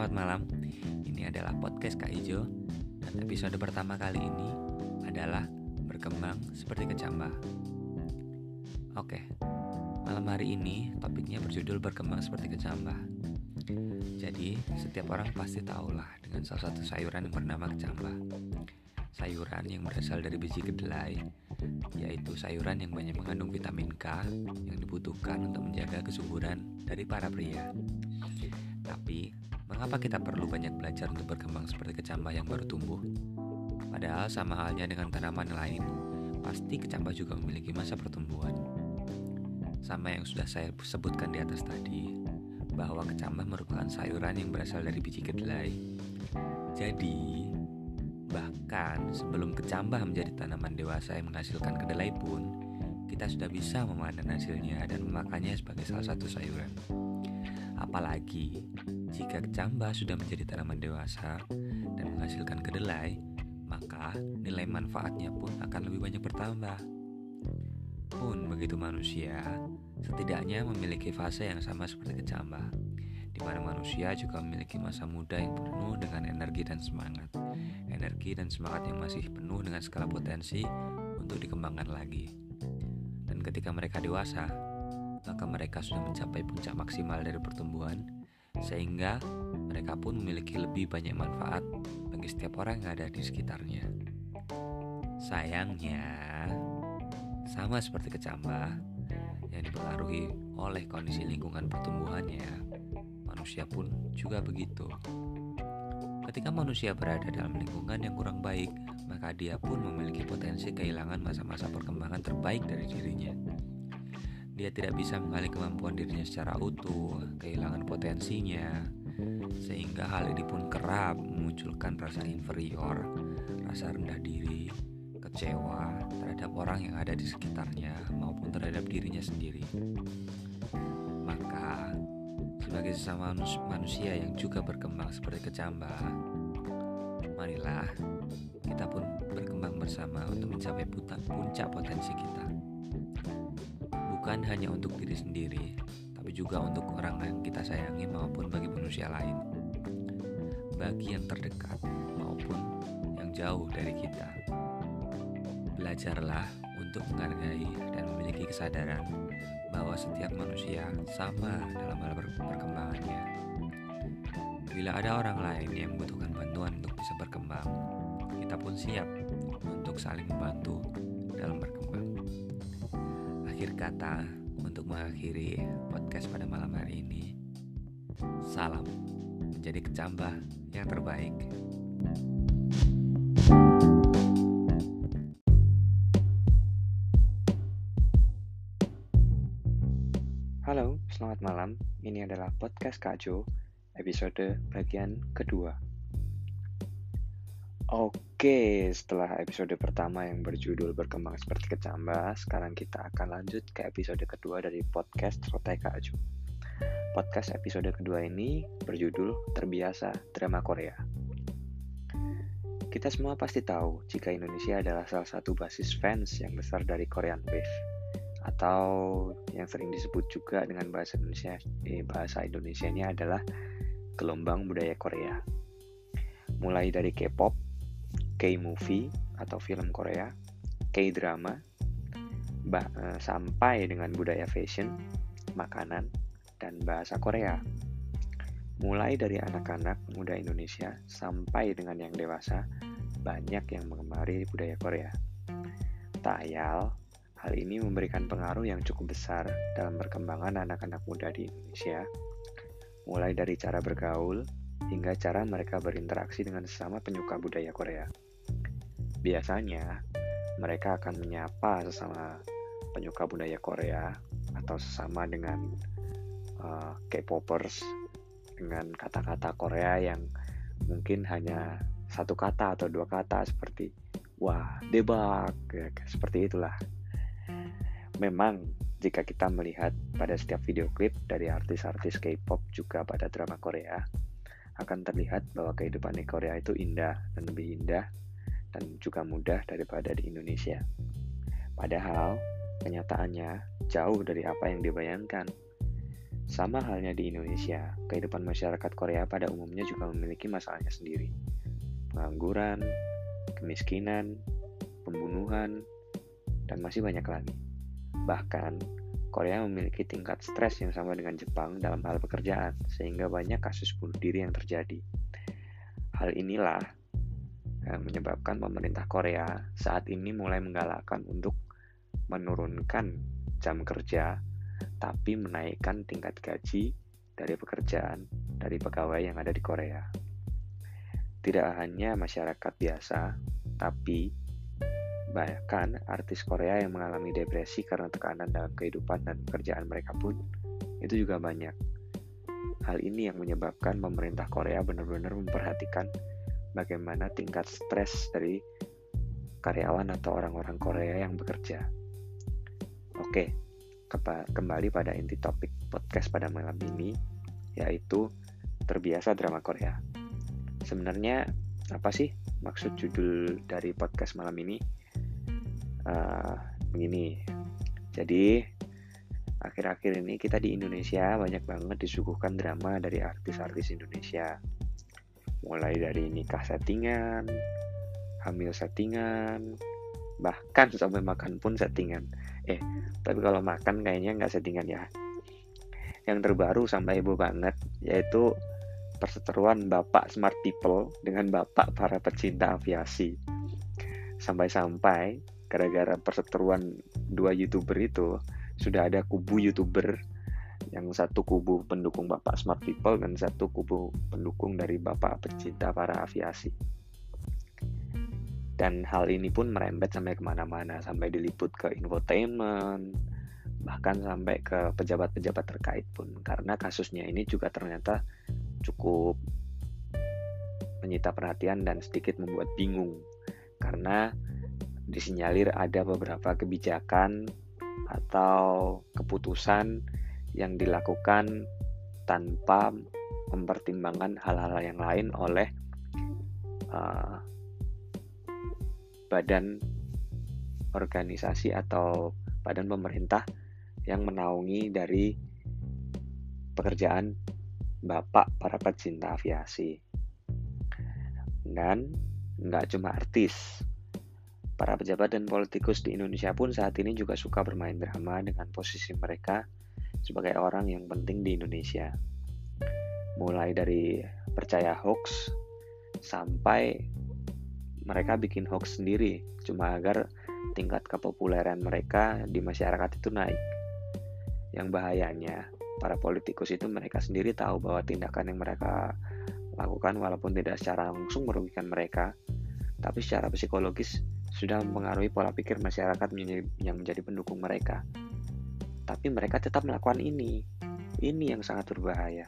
selamat malam. Ini adalah podcast Kak Ijo dan episode pertama kali ini adalah berkembang seperti kecambah. Oke, malam hari ini topiknya berjudul berkembang seperti kecambah. Jadi, setiap orang pasti tahulah dengan salah satu sayuran yang bernama kecambah. Sayuran yang berasal dari biji kedelai, yaitu sayuran yang banyak mengandung vitamin K yang dibutuhkan untuk menjaga kesuburan dari para pria. Tapi, mengapa kita perlu banyak belajar untuk berkembang seperti kecambah yang baru tumbuh? Padahal sama halnya dengan tanaman lain, pasti kecambah juga memiliki masa pertumbuhan. Sama yang sudah saya sebutkan di atas tadi, bahwa kecambah merupakan sayuran yang berasal dari biji kedelai. Jadi, bahkan sebelum kecambah menjadi tanaman dewasa yang menghasilkan kedelai pun, kita sudah bisa memanen hasilnya dan memakannya sebagai salah satu sayuran. Apalagi jika kecambah sudah menjadi tanaman dewasa dan menghasilkan kedelai, maka nilai manfaatnya pun akan lebih banyak bertambah. Pun begitu manusia, setidaknya memiliki fase yang sama seperti kecambah, di mana manusia juga memiliki masa muda yang penuh dengan energi dan semangat. Energi dan semangat yang masih penuh dengan skala potensi untuk dikembangkan lagi. Dan ketika mereka dewasa, maka mereka sudah mencapai puncak maksimal dari pertumbuhan, sehingga mereka pun memiliki lebih banyak manfaat bagi setiap orang yang ada di sekitarnya. Sayangnya, sama seperti kecambah yang dipengaruhi oleh kondisi lingkungan pertumbuhannya, manusia pun juga begitu. Ketika manusia berada dalam lingkungan yang kurang baik, maka dia pun memiliki potensi kehilangan masa-masa perkembangan terbaik dari dirinya. Dia tidak bisa mengalih kemampuan dirinya secara utuh, kehilangan potensinya, sehingga hal ini pun kerap memunculkan rasa inferior, rasa rendah diri, kecewa terhadap orang yang ada di sekitarnya maupun terhadap dirinya sendiri. Maka, sebagai sesama manusia yang juga berkembang seperti kecambah, marilah kita pun berkembang bersama untuk mencapai puncak potensi kita bukan hanya untuk diri sendiri, tapi juga untuk orang yang kita sayangi maupun bagi manusia lain. Bagi yang terdekat maupun yang jauh dari kita. Belajarlah untuk menghargai dan memiliki kesadaran bahwa setiap manusia sama dalam hal perkembangannya. Bila ada orang lain yang membutuhkan bantuan untuk bisa berkembang, kita pun siap untuk saling membantu dalam berkembang akhir kata untuk mengakhiri podcast pada malam hari ini. Salam menjadi kecambah yang terbaik. Halo, selamat malam. Ini adalah podcast Kak Jo, episode bagian kedua. Oke, setelah episode pertama yang berjudul berkembang seperti kecambah, sekarang kita akan lanjut ke episode kedua dari podcast Rotai Kaju. Podcast episode kedua ini berjudul Terbiasa Drama Korea. Kita semua pasti tahu jika Indonesia adalah salah satu basis fans yang besar dari Korean Wave atau yang sering disebut juga dengan bahasa Indonesia eh, bahasa Indonesia-nya adalah gelombang budaya Korea. Mulai dari K-pop, K-movie atau film Korea, K-drama, eh, sampai dengan budaya fashion, makanan, dan bahasa Korea. Mulai dari anak-anak muda Indonesia sampai dengan yang dewasa, banyak yang mengemari budaya Korea. Tak ayal, hal ini memberikan pengaruh yang cukup besar dalam perkembangan anak-anak muda di Indonesia, mulai dari cara bergaul hingga cara mereka berinteraksi dengan sesama penyuka budaya Korea. Biasanya, mereka akan menyapa sesama penyuka budaya Korea atau sesama dengan uh, K-popers dengan kata-kata Korea yang mungkin hanya satu kata atau dua kata seperti wah debak ya, seperti itulah. Memang jika kita melihat pada setiap video klip dari artis-artis K-pop juga pada drama Korea akan terlihat bahwa kehidupan di Korea itu indah dan lebih indah dan juga mudah daripada di Indonesia. Padahal, kenyataannya jauh dari apa yang dibayangkan. Sama halnya di Indonesia, kehidupan masyarakat Korea pada umumnya juga memiliki masalahnya sendiri. Pengangguran, kemiskinan, pembunuhan, dan masih banyak lagi. Bahkan, Korea memiliki tingkat stres yang sama dengan Jepang dalam hal pekerjaan, sehingga banyak kasus bunuh diri yang terjadi. Hal inilah menyebabkan pemerintah Korea saat ini mulai menggalakkan untuk menurunkan jam kerja tapi menaikkan tingkat gaji dari pekerjaan dari pegawai yang ada di Korea. Tidak hanya masyarakat biasa, tapi bahkan artis Korea yang mengalami depresi karena tekanan dalam kehidupan dan pekerjaan mereka pun itu juga banyak. Hal ini yang menyebabkan pemerintah Korea benar-benar memperhatikan bagaimana tingkat stres dari karyawan atau orang-orang Korea yang bekerja. Oke, kembali pada inti topik podcast pada malam ini, yaitu terbiasa drama Korea. Sebenarnya apa sih maksud judul dari podcast malam ini? Uh, begini, jadi akhir-akhir ini kita di Indonesia banyak banget disuguhkan drama dari artis-artis Indonesia. Mulai dari nikah settingan, hamil settingan, bahkan sampai makan pun settingan. Eh tapi kalau makan kayaknya nggak settingan ya. Yang terbaru sampai heboh banget yaitu perseteruan bapak smart people dengan bapak para pecinta aviasi. Sampai-sampai gara-gara perseteruan dua youtuber itu sudah ada kubu youtuber yang satu kubu pendukung bapak smart people dan satu kubu pendukung dari bapak pecinta para aviasi. Dan hal ini pun merembet sampai ke mana-mana sampai diliput ke infotainment bahkan sampai ke pejabat-pejabat terkait pun. Karena kasusnya ini juga ternyata cukup menyita perhatian dan sedikit membuat bingung. Karena disinyalir ada beberapa kebijakan atau keputusan yang dilakukan tanpa mempertimbangkan hal-hal yang lain oleh uh, badan organisasi atau badan pemerintah yang menaungi dari pekerjaan bapak para pecinta aviasi. Dan nggak cuma artis, para pejabat dan politikus di Indonesia pun saat ini juga suka bermain drama dengan posisi mereka sebagai orang yang penting di Indonesia. Mulai dari percaya hoax sampai mereka bikin hoax sendiri cuma agar tingkat kepopuleran mereka di masyarakat itu naik. Yang bahayanya, para politikus itu mereka sendiri tahu bahwa tindakan yang mereka lakukan walaupun tidak secara langsung merugikan mereka, tapi secara psikologis sudah mempengaruhi pola pikir masyarakat yang menjadi pendukung mereka. Tapi mereka tetap melakukan ini. Ini yang sangat berbahaya.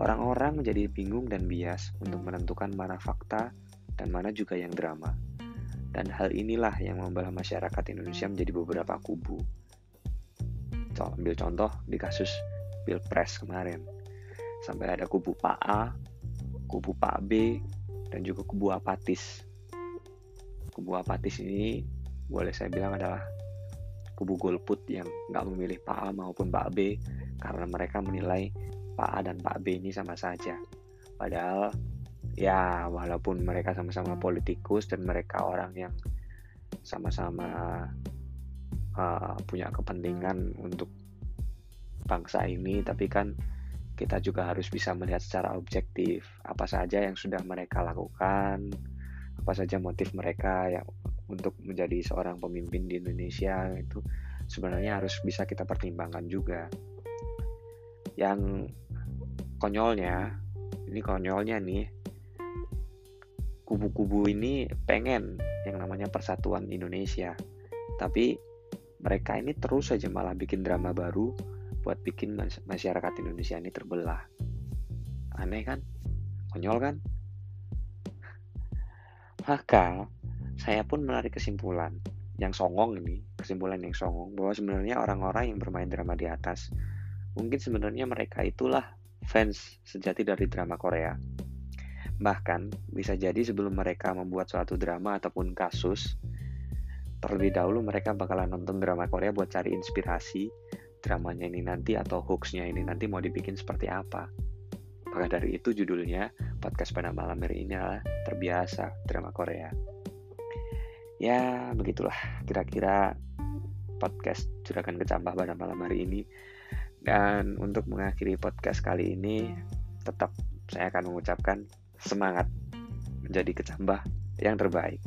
Orang-orang menjadi bingung dan bias untuk menentukan mana fakta dan mana juga yang drama. Dan hal inilah yang membelah masyarakat Indonesia menjadi beberapa kubu. Ambil contoh di kasus Pilpres kemarin. Sampai ada kubu Pak A, kubu Pak B, dan juga kubu apatis. Kubu apatis ini boleh saya bilang adalah kubu golput yang nggak memilih Pak A maupun Pak B karena mereka menilai Pak A dan Pak B ini sama saja. Padahal ya walaupun mereka sama-sama politikus dan mereka orang yang sama-sama uh, punya kepentingan untuk bangsa ini tapi kan kita juga harus bisa melihat secara objektif apa saja yang sudah mereka lakukan apa saja motif mereka yang untuk menjadi seorang pemimpin di Indonesia itu sebenarnya harus bisa kita pertimbangkan juga yang konyolnya ini konyolnya nih kubu-kubu ini pengen yang namanya persatuan Indonesia. Tapi mereka ini terus saja malah bikin drama baru buat bikin masyarakat Indonesia ini terbelah. Aneh kan? Konyol kan? Maka saya pun menarik kesimpulan yang songong ini, kesimpulan yang songong bahwa sebenarnya orang-orang yang bermain drama di atas mungkin sebenarnya mereka itulah fans sejati dari drama Korea Bahkan, bisa jadi sebelum mereka membuat suatu drama ataupun kasus, terlebih dahulu mereka bakalan nonton drama Korea buat cari inspirasi dramanya ini nanti atau hoaxnya ini nanti mau dibikin seperti apa. Maka dari itu judulnya podcast pada malam hari ini adalah terbiasa drama Korea. Ya begitulah kira-kira podcast Juragan Kecambah pada malam hari ini. Dan untuk mengakhiri podcast kali ini tetap saya akan mengucapkan semangat menjadi kecambah yang terbaik.